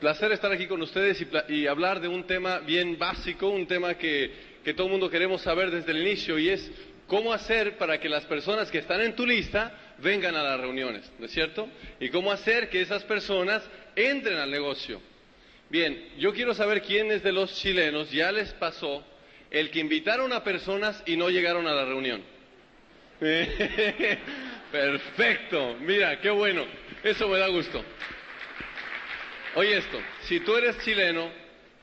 Placer estar aquí con ustedes y, hablar de un tema bien básico, un tema que, que todo el mundo queremos saber desde el inicio y es cómo hacer para que las personas que están en tu lista vengan a las reuniones, ¿no es cierto? Y cómo hacer que esas personas entren al negocio. Bien, yo quiero saber quiénes de los chilenos ya les pasó el que invitaron a personas y no llegaron a la reunión. Perfecto, mira, qué bueno, eso me da gusto. Oye esto, si tú eres chileno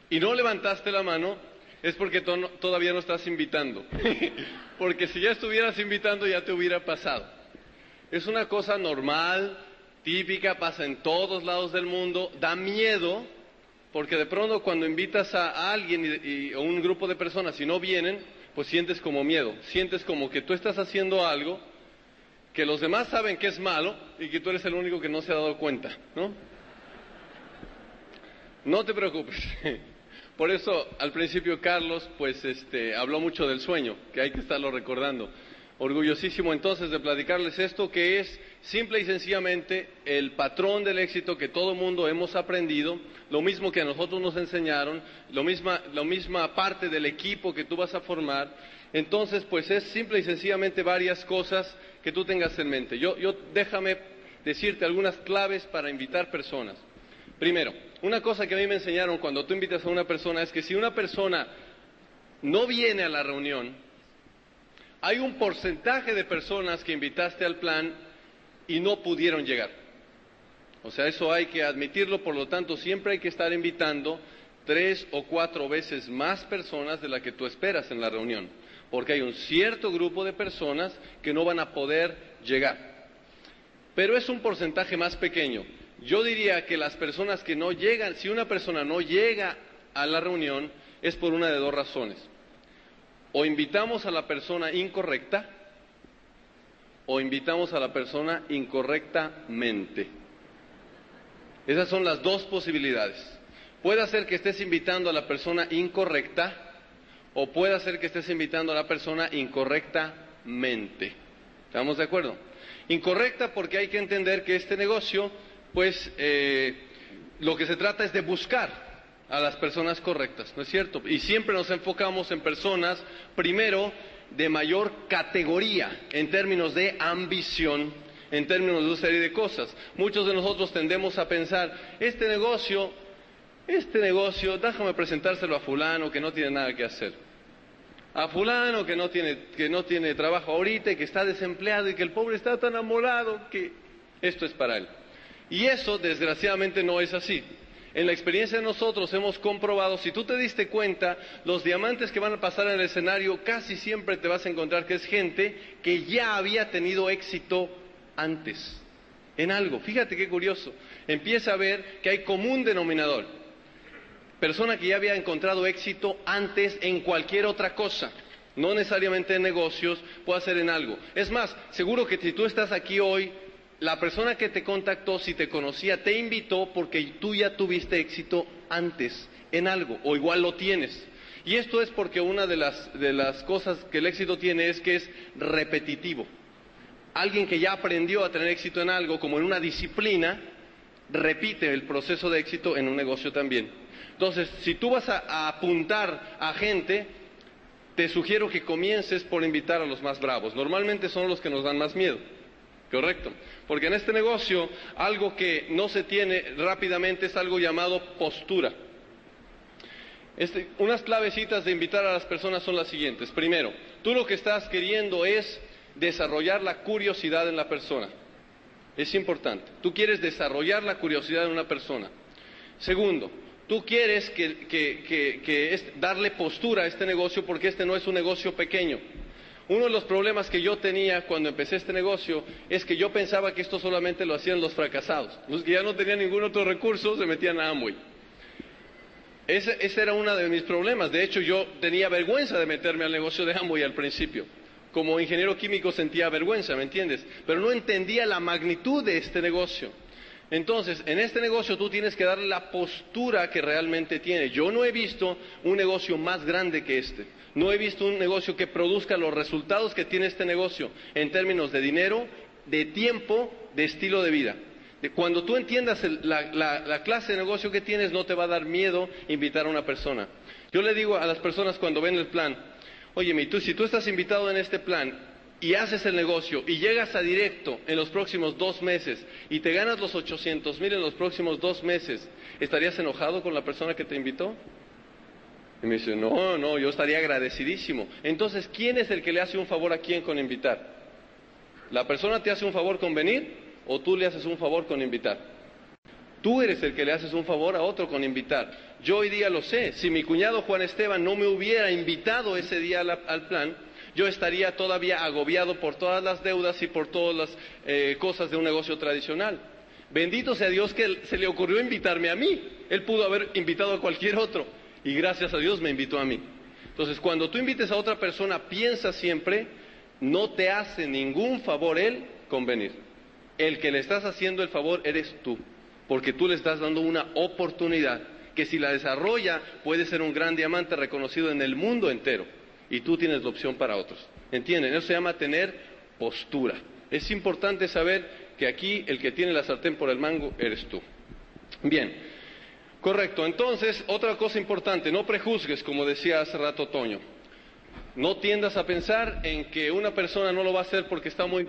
y no levantaste la mano, es porque todavía no estás invitando. porque si ya estuvieras invitando ya te hubiera pasado. Es una cosa normal, típica, pasa en todos lados del mundo, da miedo, porque de pronto cuando invitas a alguien o un grupo de personas y no vienen, pues sientes como miedo, sientes como que tú estás haciendo algo que los demás saben que es malo y que tú eres el único que no se ha dado cuenta, ¿no? No te preocupes. Por eso al principio Carlos pues este, habló mucho del sueño, que hay que estarlo recordando. Orgullosísimo entonces de platicarles esto que es simple y sencillamente el patrón del éxito que todo mundo hemos aprendido, lo mismo que a nosotros nos enseñaron, lo misma, la misma parte del equipo que tú vas a formar. Entonces, pues es simple y sencillamente varias cosas que tú tengas en mente. Yo, yo déjame decirte algunas claves para invitar personas. Primero, una cosa que a mí me enseñaron cuando tú invitas a una persona es que si una persona no viene a la reunión, hay un porcentaje de personas que invitaste al plan y no pudieron llegar. O sea, eso hay que admitirlo, por lo tanto, siempre hay que estar invitando tres o cuatro veces más personas de las que tú esperas en la reunión, porque hay un cierto grupo de personas que no van a poder llegar. Pero es un porcentaje más pequeño. Yo diría que las personas que no llegan, si una persona no llega a la reunión, es por una de dos razones. O invitamos a la persona incorrecta o invitamos a la persona incorrectamente. Esas son las dos posibilidades. Puede ser que estés invitando a la persona incorrecta o puede ser que estés invitando a la persona incorrectamente. ¿Estamos de acuerdo? Incorrecta porque hay que entender que este negocio pues eh, lo que se trata es de buscar a las personas correctas, ¿no es cierto? Y siempre nos enfocamos en personas, primero, de mayor categoría en términos de ambición, en términos de una serie de cosas. Muchos de nosotros tendemos a pensar, este negocio, este negocio, déjame presentárselo a fulano que no tiene nada que hacer. A fulano que no tiene, que no tiene trabajo ahorita y que está desempleado y que el pobre está tan amolado que esto es para él. Y eso, desgraciadamente, no es así. En la experiencia de nosotros hemos comprobado, si tú te diste cuenta, los diamantes que van a pasar en el escenario casi siempre te vas a encontrar que es gente que ya había tenido éxito antes en algo. Fíjate qué curioso. Empieza a ver que hay común denominador. Persona que ya había encontrado éxito antes en cualquier otra cosa. No necesariamente en negocios, puede ser en algo. Es más, seguro que si tú estás aquí hoy la persona que te contactó, si te conocía, te invitó porque tú ya tuviste éxito antes en algo, o igual lo tienes. Y esto es porque una de las, de las cosas que el éxito tiene es que es repetitivo. Alguien que ya aprendió a tener éxito en algo, como en una disciplina, repite el proceso de éxito en un negocio también. Entonces, si tú vas a, a apuntar a gente, te sugiero que comiences por invitar a los más bravos. Normalmente son los que nos dan más miedo. Correcto. Porque en este negocio algo que no se tiene rápidamente es algo llamado postura. Este, unas clavecitas de invitar a las personas son las siguientes. Primero, tú lo que estás queriendo es desarrollar la curiosidad en la persona. Es importante. Tú quieres desarrollar la curiosidad en una persona. Segundo, tú quieres que, darle postura a este negocio porque este no es un negocio pequeño. Uno de los problemas que yo tenía cuando empecé este negocio es que yo pensaba que esto solamente lo hacían los fracasados. Los que ya no tenían ningún otro recurso se metían a Amway. Ese, ese, era uno de mis problemas. De hecho, yo tenía vergüenza de meterme al negocio de Amway al principio. Como ingeniero químico sentía vergüenza, ¿me entiendes? Pero no entendía la magnitud de este negocio. Entonces, en este negocio tú tienes que darle la postura que realmente tiene. Yo no he visto un negocio más grande que este. No he visto un negocio que produzca los resultados que tiene este negocio en términos de dinero, de tiempo, de estilo de vida. Cuando tú entiendas la, clase de negocio que tienes, no te va a dar miedo invitar a una persona. Yo le digo a las personas cuando ven el plan, oye, tú, si tú estás invitado en este plan y haces el negocio y llegas a directo en los próximos dos meses y te ganas los 800 mil en los próximos dos meses, ¿estarías enojado con la persona que te invitó? Y me dice, no, no, yo estaría agradecidísimo. Entonces, ¿quién es el que le hace un favor a quién con invitar? ¿La persona te hace un favor con venir o tú le haces un favor con invitar? Tú eres el que le haces un favor a otro con invitar. Yo hoy día lo sé. Si mi cuñado Juan Esteban no me hubiera invitado ese día al, plan, yo estaría todavía agobiado por todas las deudas y por todas las eh, cosas de un negocio tradicional. Bendito sea Dios que se le ocurrió invitarme a mí. Él pudo haber invitado a cualquier otro y gracias a Dios me invitó a mí. Entonces, cuando tú invites a otra persona, piensa siempre, no te hace ningún favor él con venir. El que le estás haciendo el favor eres tú, porque tú le estás dando una oportunidad que si la desarrolla puede ser un gran diamante reconocido en el mundo entero y tú tienes la opción para otros. ¿Entienden? Eso se llama tener postura. Es importante saber que aquí el que tiene la sartén por el mango eres tú. Bien, Correcto. Entonces, otra cosa importante, no prejuzgues, como decía hace rato Toño. No tiendas a pensar en que una persona no lo va a hacer porque está muy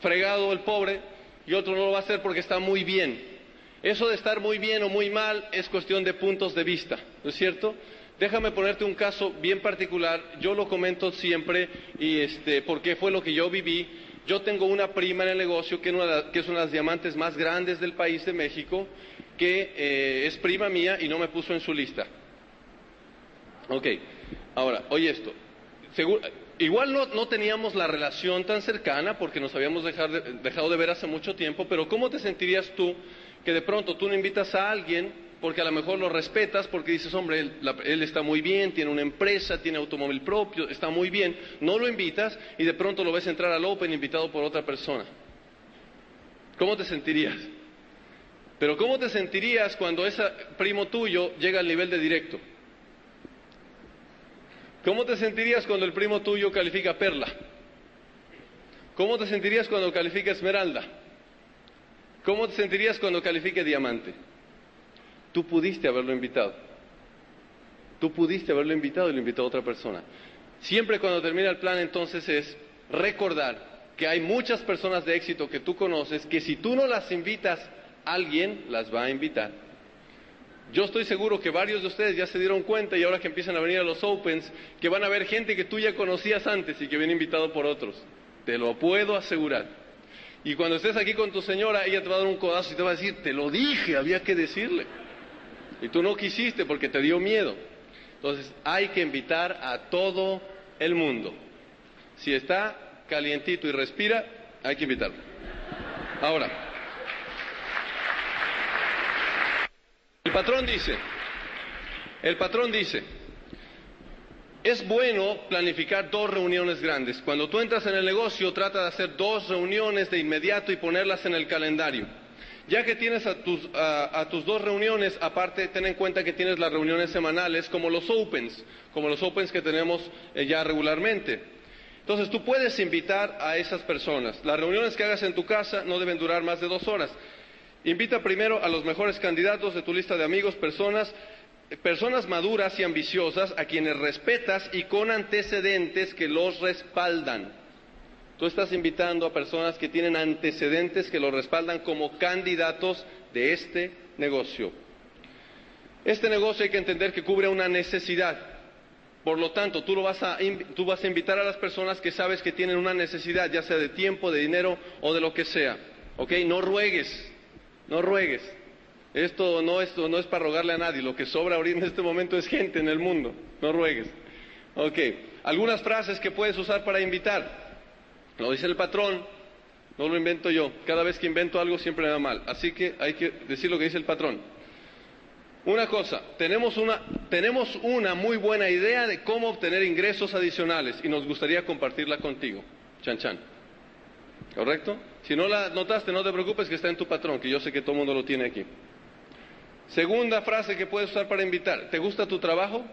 fregado el pobre y otro no lo va a hacer porque está muy bien. Eso de estar muy bien o muy mal es cuestión de puntos de vista, ¿no es cierto? Déjame ponerte un caso bien particular, yo lo comento siempre y este, porque fue lo que yo viví. Yo tengo una prima en el negocio que, que es una de las diamantes más grandes del país de México que eh, es prima mía y no me puso en su lista. Ok, ahora, oye esto. igual no, teníamos la relación tan cercana porque nos habíamos dejado de ver hace mucho tiempo, pero ¿cómo te sentirías tú que de pronto tú no invitas a alguien porque a lo mejor lo respetas, porque dices, hombre, él, está muy bien, tiene una empresa, tiene automóvil propio, está muy bien, no lo invitas y de pronto lo ves entrar al Open invitado por otra persona. ¿Cómo te sentirías? Pero ¿cómo te sentirías cuando ese primo tuyo llega al nivel de directo? ¿Cómo te sentirías cuando el primo tuyo califica perla? ¿Cómo te sentirías cuando califica esmeralda? ¿Cómo te sentirías cuando califique diamante? Tú pudiste haberlo invitado. Tú pudiste haberlo invitado y lo invitó a otra persona. Siempre cuando termina el plan entonces es recordar que hay muchas personas de éxito que tú conoces que si tú no las invitas alguien las va a invitar. Yo estoy seguro que varios de ustedes ya se dieron cuenta y ahora que empiezan a venir a los Opens, que van a ver gente que tú ya conocías antes y que viene invitado por otros. Te lo puedo asegurar. Y cuando estés aquí con tu señora, ella te va a dar un codazo y te va a decir, te lo dije, había que decirle. Y tú no quisiste porque te dio miedo. Entonces hay que invitar a todo el mundo. Si está calientito y respira, hay que invitarlo. Ahora, patrón dice, el patrón dice, es bueno planificar dos reuniones grandes. Cuando tú entras en el negocio, trata de hacer dos reuniones de inmediato y ponerlas en el calendario. Ya que tienes a tus, a, tus dos reuniones, aparte ten en cuenta que tienes las reuniones semanales como los Opens, como los Opens que tenemos eh, ya regularmente. Entonces tú puedes invitar a esas personas. Las reuniones que hagas en tu casa no deben durar más de dos horas. Invita primero a los mejores candidatos de tu lista de amigos, personas, personas maduras y ambiciosas a quienes respetas y con antecedentes que los respaldan. Tú estás invitando a personas que tienen antecedentes que los respaldan como candidatos de este negocio. Este negocio hay que entender que cubre una necesidad. Por lo tanto, tú, lo vas a, tú vas a invitar a las personas que sabes que tienen una necesidad, ya sea de tiempo, de dinero o de lo que sea. ¿Ok? No ruegues, no ruegues. Esto no, esto no es para rogarle a nadie. Lo que sobra ahorita en este momento es gente en el mundo. No ruegues. Ok, algunas frases que puedes usar para invitar. Lo dice el patrón, no lo invento yo. Cada vez que invento algo siempre me da mal. Así que hay que decir lo que dice el patrón. Una cosa, tenemos una, tenemos una muy buena idea de cómo obtener ingresos adicionales y nos gustaría compartirla contigo. Chan chan. ¿Correcto? Si no la notaste, no te preocupes que está en tu patrón, que yo sé que todo el mundo lo tiene aquí. Segunda frase que puedes usar para invitar. ¿Te gusta tu trabajo?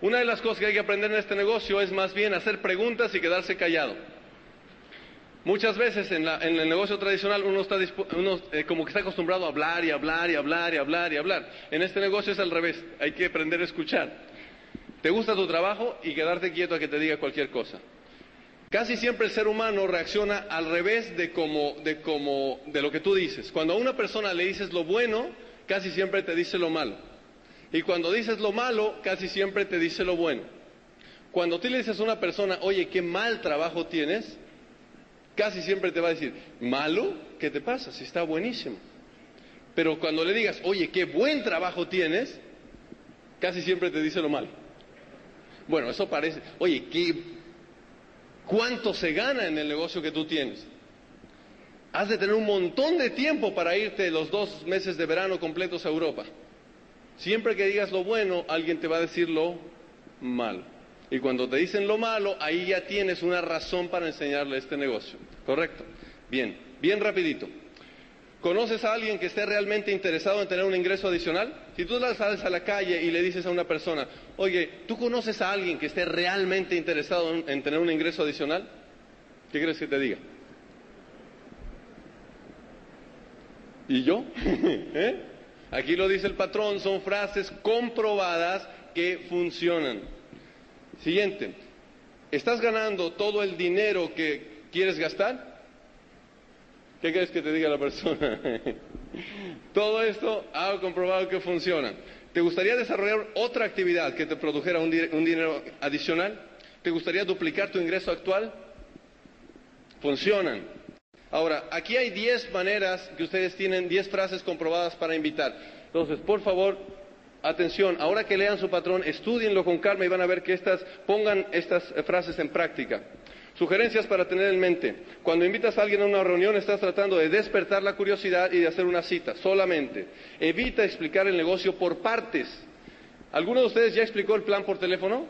Una de las cosas que hay que aprender en este negocio es más bien hacer preguntas y quedarse callado. Muchas veces en, el negocio tradicional uno está uno, eh, como que está acostumbrado a hablar y hablar y hablar y hablar y hablar. En este negocio es al revés, hay que aprender a escuchar. ¿Te gusta tu trabajo? Y quedarte quieto a que te diga cualquier cosa. Casi siempre el ser humano reacciona al revés de, como, de, como, de lo que tú dices. Cuando a una persona le dices lo bueno, casi siempre te dice lo malo. Y cuando dices lo malo, casi siempre te dice lo bueno. Cuando tú le dices a una persona, oye, qué mal trabajo tienes, casi siempre te va a decir, ¿malo? ¿Qué te pasa? Si está buenísimo. Pero cuando le digas, oye, qué buen trabajo tienes, casi siempre te dice lo malo. Bueno, eso parece, oye, ¿qué, ¿cuánto se gana en el negocio que tú tienes? Has de tener un montón de tiempo para irte los dos meses de verano completos a Europa. Siempre que digas lo bueno, alguien te va a decir lo malo. Y cuando te dicen lo malo, ahí ya tienes una razón para enseñarle este negocio. ¿Correcto? Bien, bien rapidito. ¿Conoces a alguien que esté realmente interesado en tener un ingreso adicional? Si tú sales a la calle y le dices a una persona, oye, ¿tú conoces a alguien que esté realmente interesado en, tener un ingreso adicional? ¿Qué crees que te diga? ¿Y yo? ¿Eh? Aquí lo dice el patrón, son frases comprobadas que funcionan. Siguiente, ¿estás ganando todo el dinero que quieres gastar? ¿Qué crees que te diga la persona? todo esto ha comprobado que funciona. ¿Te gustaría desarrollar otra actividad que te produjera un, dinero adicional? ¿Te gustaría duplicar tu ingreso actual? Funcionan. Ahora, aquí hay 10 maneras que ustedes tienen, 10 frases comprobadas para invitar. Entonces, por favor, atención, ahora que lean su patrón, estudienlo con calma y van a ver que estas, pongan estas frases en práctica. Sugerencias para tener en mente. Cuando invitas a alguien a una reunión estás tratando de despertar la curiosidad y de hacer una cita, solamente. Evita explicar el negocio por partes. ¿Alguno de ustedes ya explicó el plan por teléfono?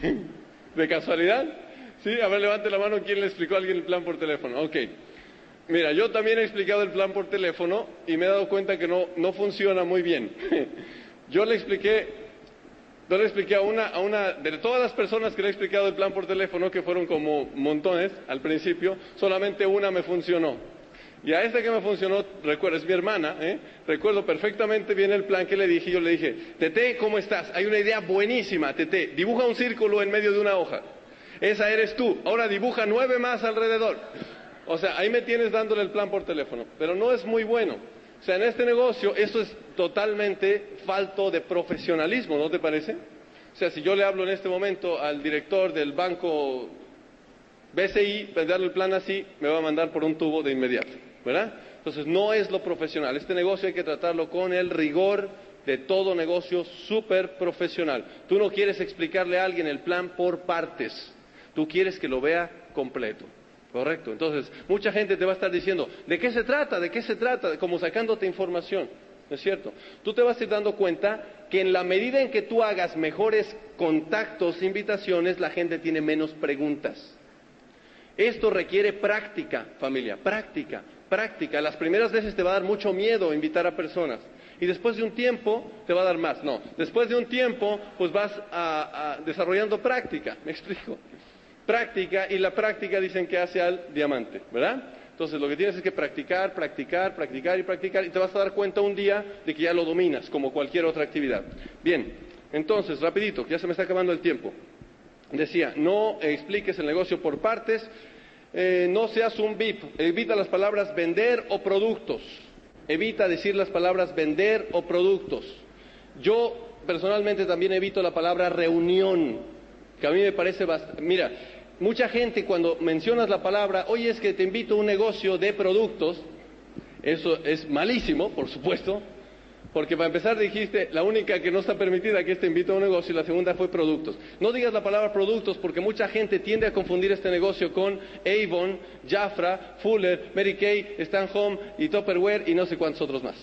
¿De casualidad? Sí, a ver, levante la mano quién le explicó a alguien el plan por teléfono. Ok. Mira, yo también he explicado el plan por teléfono y me he dado cuenta que no, no funciona muy bien. Yo le expliqué, yo le expliqué a una, a una, de todas las personas que le he explicado el plan por teléfono, que fueron como montones al principio, solamente una me funcionó. Y a esta que me funcionó, recuerdo, es mi hermana, ¿eh? recuerdo perfectamente bien el plan que le dije. Yo le dije, Tete, ¿cómo estás? Hay una idea buenísima, Tete, dibuja un círculo en medio de una hoja. Esa eres tú. Ahora dibuja nueve más alrededor. O sea, ahí me tienes dándole el plan por teléfono, pero no es muy bueno. O sea, en este negocio esto es totalmente falto de profesionalismo, ¿no te parece? O sea, si yo le hablo en este momento al director del banco BCI, darle el plan así, me va a mandar por un tubo de inmediato, ¿verdad? Entonces, no es lo profesional. Este negocio hay que tratarlo con el rigor de todo negocio súper profesional. Tú no quieres explicarle a alguien el plan por partes, tú quieres que lo vea completo. Correcto. Entonces, mucha gente te va a estar diciendo, ¿de qué se trata? ¿De qué se trata? Como sacándote información. ¿No es cierto? Tú te vas a ir dando cuenta que en la medida en que tú hagas mejores contactos, invitaciones, la gente tiene menos preguntas. Esto requiere práctica, familia, práctica, práctica. Las primeras veces te va a dar mucho miedo invitar a personas. Y después de un tiempo te va a dar más. No, después de un tiempo pues vas desarrollando práctica. ¿Me explico? Práctica y la práctica dicen que hace al diamante, ¿verdad? Entonces lo que tienes es que practicar, practicar, practicar y practicar y te vas a dar cuenta un día de que ya lo dominas como cualquier otra actividad. Bien, entonces, rapidito, ya se me está acabando el tiempo. Decía, no expliques el negocio por partes, eh, no seas un VIP, evita las palabras vender o productos, evita decir las palabras vender o productos. Yo personalmente también evito la palabra reunión, que a mí me parece bastante... Mira, mucha gente cuando mencionas la palabra, oye, es que te invito a un negocio de productos, eso es malísimo, por supuesto, Porque para empezar dijiste, la única que no está permitida que te invito a un negocio y la segunda fue productos. No digas la palabra productos porque mucha gente tiende a confundir este negocio con Avon, Jafra, Fuller, Mary Kay, Stan Home y Tupperware y no sé cuántos otros más.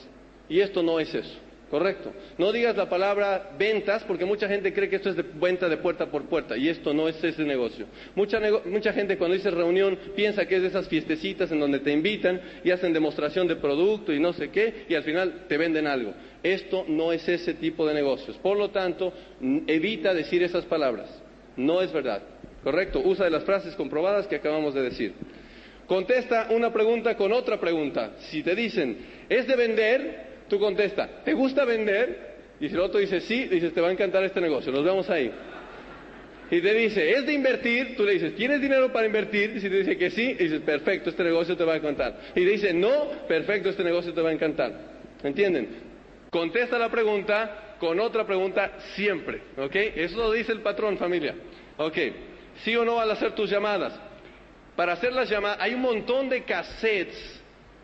Y esto no es eso. Correcto. No digas la palabra ventas porque mucha gente cree que esto es de venta de puerta por puerta y esto no es ese negocio. Mucha, mucha gente cuando dice reunión piensa que es de esas fiestecitas en donde te invitan y hacen demostración de producto y no sé qué y al final te venden algo. Esto no es ese tipo de negocios. Por lo tanto, evita decir esas palabras. No es verdad. Correcto. Usa de las frases comprobadas que acabamos de decir. Contesta una pregunta con otra pregunta. Si te dicen, ¿es de vender? Tú contesta, ¿te gusta vender? Y si el otro dice sí, dices, te va a encantar este negocio, nos vemos ahí. Y te dice, ¿es de invertir? Tú le dices, ¿tienes dinero para invertir? Y si te dice que sí, dices, perfecto, este negocio te va a encantar. Y te dice, no, perfecto, este negocio te va a encantar. ¿Entienden? Contesta la pregunta con otra pregunta siempre. ¿Ok? Eso lo dice el patrón, familia. ¿Ok? ¿Sí o no al hacer tus llamadas? Para hacer las llamadas, hay un montón de cassettes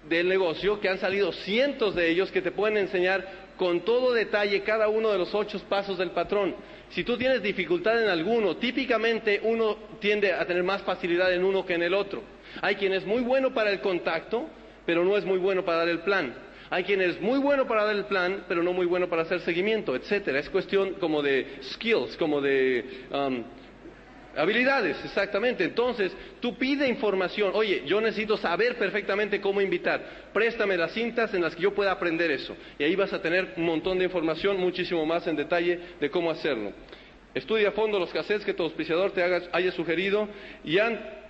del negocio, que han salido cientos de ellos que te pueden enseñar con todo detalle cada uno de los ocho pasos del patrón. Si tú tienes dificultad en alguno, típicamente uno tiende a tener más facilidad en uno que en el otro. Hay quien es muy bueno para el contacto, pero no es muy bueno para dar el plan. Hay quien es muy bueno para dar el plan, pero no muy bueno para hacer seguimiento, etcétera. Es cuestión como de skills, como de um, Habilidades, exactamente. Entonces, tú pide información. Oye, yo necesito saber perfectamente cómo invitar. Préstame las cintas en las que yo pueda aprender eso. Y ahí vas a tener un montón de información, muchísimo más en detalle de cómo hacerlo. Estudia a fondo los cassettes que tu auspiciador te haya sugerido y,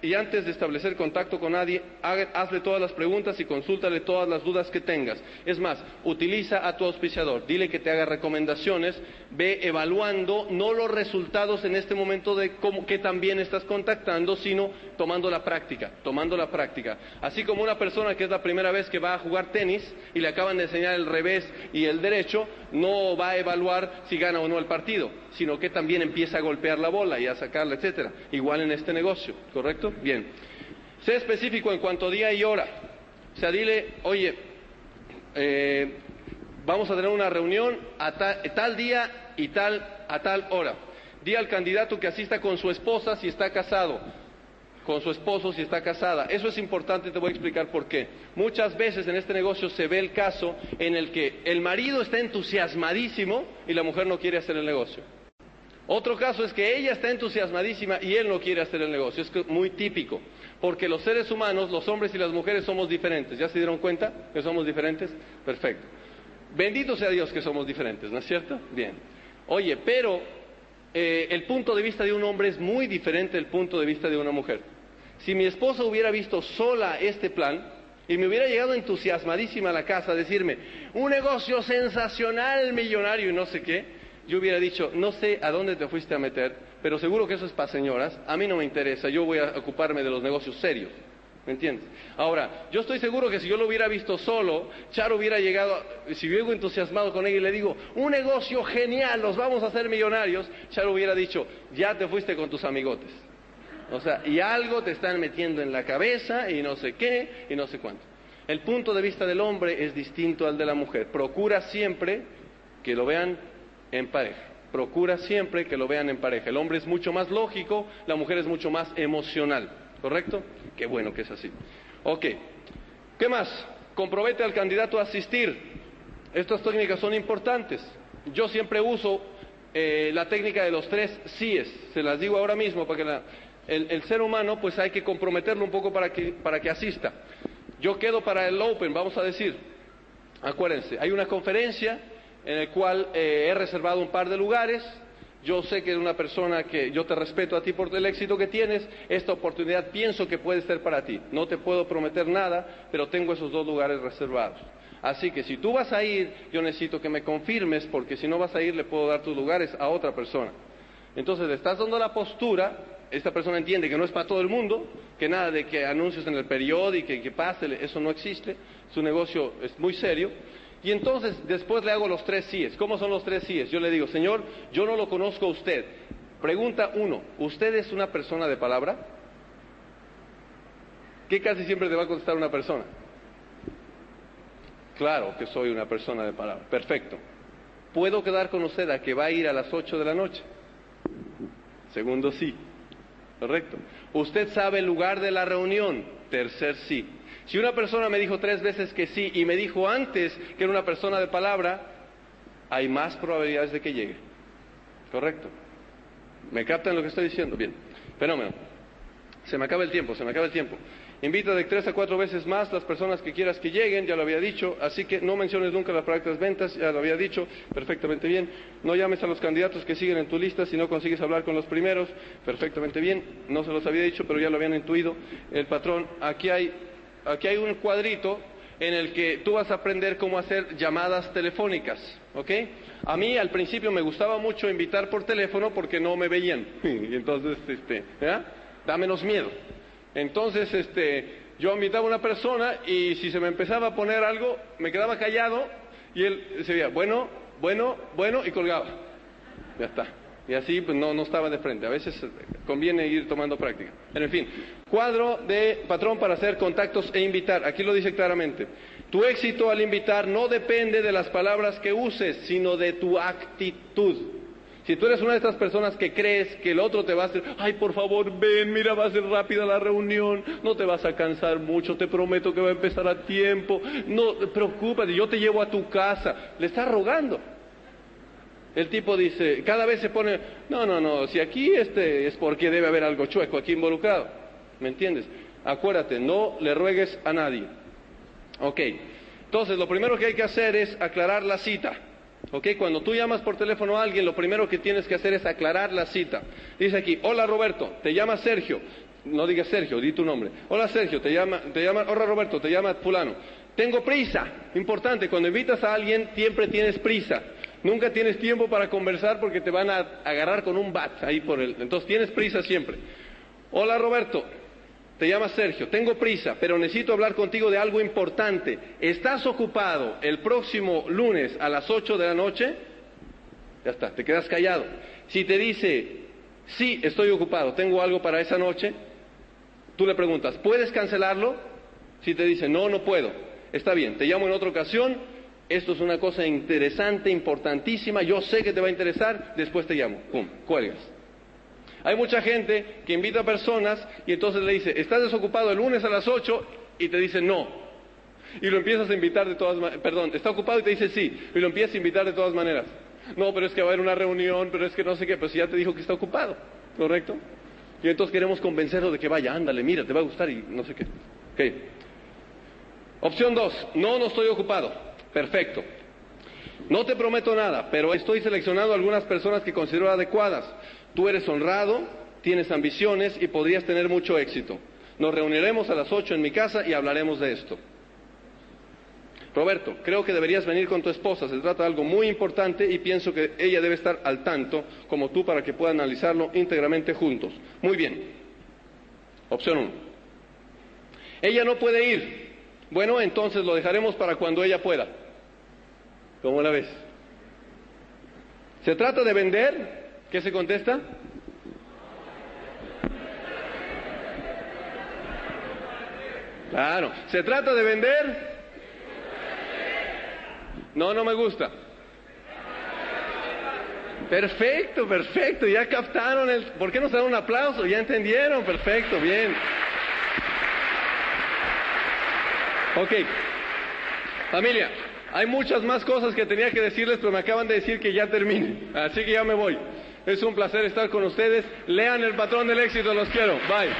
y antes de establecer contacto con nadie, hazle todas las preguntas y consúltale todas las dudas que tengas. Es más, utiliza a tu auspiciador, dile que te haga recomendaciones, ve evaluando no los resultados en este momento de cómo, que también estás contactando, sino tomando la práctica, tomando la práctica. Así como una persona que es la primera vez que va a jugar tenis y le acaban de enseñar el revés y el derecho, no va a evaluar si gana o no el partido, sino que también empieza a golpear la bola y a sacarla, etcétera. Igual en este negocio, ¿correcto? Bien. Sé específico en cuanto a día y hora. O sea, dile, oye, eh, vamos a tener una reunión a tal, día y tal a tal hora. Di al candidato que asista con su esposa si está casado, con su esposo si está casada. Eso es importante, te voy a explicar por qué. Muchas veces en este negocio se ve el caso en el que el marido está entusiasmadísimo y la mujer no quiere hacer el negocio. Otro caso es que ella está entusiasmadísima y él no quiere hacer el negocio. Es muy típico, porque los seres humanos, los hombres y las mujeres somos diferentes. ¿Ya se dieron cuenta que somos diferentes? Perfecto. Bendito sea Dios que somos diferentes, ¿no es cierto? Bien. Oye, pero eh, el punto de vista de un hombre es muy diferente del punto de vista de una mujer. Si mi esposa hubiera visto sola este plan, y me hubiera llegado entusiasmadísima a la casa a decirme, un negocio sensacional, millonario y no sé qué, yo hubiera dicho, no sé a dónde te fuiste a meter, pero seguro que eso es para señoras, a mí no me interesa, yo voy a ocuparme de los negocios serios. ¿Me entiendes? Ahora, yo estoy seguro que si yo lo hubiera visto solo, Charo hubiera llegado, si llego entusiasmado con ella y le digo, un negocio genial, los vamos a hacer millonarios, Charo hubiera dicho, ya te fuiste con tus amigotes. O sea, y algo te están metiendo en la cabeza y no sé qué y no sé cuánto. El punto de vista del hombre es distinto al de la mujer. Procura siempre que lo vean en pareja. Procura siempre que lo vean en pareja. El hombre es mucho más lógico, la mujer es mucho más emocional. ¿Correcto? Qué bueno que es así. Ok. ¿Qué más? Compromete al candidato a asistir. Estas técnicas son importantes. Yo siempre uso eh, la técnica de los tres síes. Se las digo ahora mismo para que el, ser humano pues hay que comprometerlo un poco para que, para que asista. Yo quedo para el Open, vamos a decir. Acuérdense, hay una conferencia en el cual eh, he reservado un par de lugares. Yo sé que es una persona que yo te respeto a ti por el éxito que tienes. Esta oportunidad pienso que puede ser para ti. No te puedo prometer nada, pero tengo esos dos lugares reservados. Así que si tú vas a ir, yo necesito que me confirmes, porque si no vas a ir, le puedo dar tus lugares a otra persona. Entonces, le estás dando la postura, esta persona entiende que no es para todo el mundo, que nada de que anuncios en el periódico, que, que pase, eso no existe, su negocio es muy serio, y entonces después le hago los tres síes. ¿Cómo son los tres síes? Yo le digo, Señor, yo no lo conozco a usted. Pregunta uno, ¿usted es una persona de palabra? ¿Qué casi siempre te va a contestar una persona? Claro que soy una persona de palabra. Perfecto. ¿Puedo quedar con usted a que va a ir a las 8 de la noche? Segundo, sí. Correcto. ¿Usted sabe el lugar de la reunión? Tercer, sí. Si una persona me dijo tres veces que sí y me dijo antes que era una persona de palabra, hay más probabilidades de que llegue. ¿Correcto? ¿Me captan lo que estoy diciendo? Bien. Fenómeno. Se me acaba el tiempo, se me acaba el tiempo. Invita de tres a cuatro veces más las personas que quieras que lleguen, ya lo había dicho, así que no menciones nunca las prácticas ventas, ya lo había dicho, perfectamente bien. No llames a los candidatos que siguen en tu lista si no consigues hablar con los primeros, perfectamente bien. No se los había dicho, pero ya lo habían intuido el patrón. Aquí hay, aquí hay un cuadrito en el que tú vas a aprender cómo hacer llamadas telefónicas, ¿ok? A mí al principio me gustaba mucho invitar por teléfono porque no me veían, y entonces, este, da menos miedo. Entonces, este, yo invitaba a una persona y si se me empezaba a poner algo, me quedaba callado y él decía, bueno, bueno, bueno, y colgaba. Ya está. Y así pues, no, no estaba de frente. A veces eh, conviene ir tomando práctica. Pero en fin, cuadro de patrón para hacer contactos e invitar. Aquí lo dice claramente. Tu éxito al invitar no depende de las palabras que uses, sino de tu actitud. Si tú eres una de estas personas que crees que el otro te va a hacer, ay, por favor, ven, mira, va a ser rápida la reunión, no te vas a cansar mucho, te prometo que va a empezar a tiempo, no te preocupes, yo te llevo a tu casa, le estás rogando. El tipo dice, cada vez se pone, no, no, no, si aquí este es porque debe haber algo chueco aquí involucrado, ¿me entiendes? Acuérdate, no le ruegues a nadie. Ok, entonces lo primero que hay que hacer es aclarar la cita. ¿Ok? Cuando tú llamas por teléfono a alguien, lo primero que tienes que hacer es aclarar la cita. Dice aquí, hola Roberto, te llama Sergio. No digas Sergio, di tu nombre. Hola Sergio, te llama, te llama, hola Roberto, te llama fulano. Tengo prisa. Importante, cuando invitas a alguien, siempre tienes prisa. Nunca tienes tiempo para conversar porque te van a agarrar con un bat ahí por el. Entonces tienes prisa siempre. Hola Roberto, te llama Sergio, tengo prisa, pero necesito hablar contigo de algo importante. ¿Estás ocupado el próximo lunes a las 8 de la noche? Ya está, te quedas callado. Si te dice, sí, estoy ocupado, tengo algo para esa noche, tú le preguntas, ¿puedes cancelarlo? Si te dice, no, no puedo, está bien, te llamo en otra ocasión, esto es una cosa interesante, importantísima, yo sé que te va a interesar, después te llamo, pum, cuelgas. Hay mucha gente que invita a personas y entonces le dice, ¿estás desocupado el lunes a las 8? Y te dice no. Y lo empiezas a invitar de todas maneras, perdón, está ocupado y te dice sí, y lo empiezas a invitar de todas maneras. No, pero es que va a haber una reunión, pero es que no sé qué, si ya te dijo que está ocupado, ¿correcto? Y entonces queremos convencerlo de que vaya, ándale, mira, te va a gustar y no sé qué. Ok. Opción 2, no, no estoy ocupado. Perfecto. No te prometo nada, pero estoy seleccionando algunas personas que considero adecuadas. Tú eres honrado, tienes ambiciones y podrías tener mucho éxito. Nos reuniremos a las ocho en mi casa y hablaremos de esto. Roberto, creo que deberías venir con tu esposa. Se trata de algo muy importante y pienso que ella debe estar al tanto, como tú, para que pueda analizarlo íntegramente juntos. Muy bien. Opción uno. Ella no puede ir. Bueno, entonces lo dejaremos para cuando ella pueda. ¿Cómo la ves? ¿Se trata de vender? ¿Qué se contesta? Claro, ¿se trata de vender? No, no me gusta. Perfecto, perfecto, ya captaron el... ¿Por qué no se dan un aplauso? Ya entendieron, perfecto, bien. Ok, familia, hay muchas más cosas que tenía que decirles, pero me acaban de decir que ya termine, así que ya me voy. Es un placer estar con ustedes. Lean el patrón del éxito, los quiero. Bye.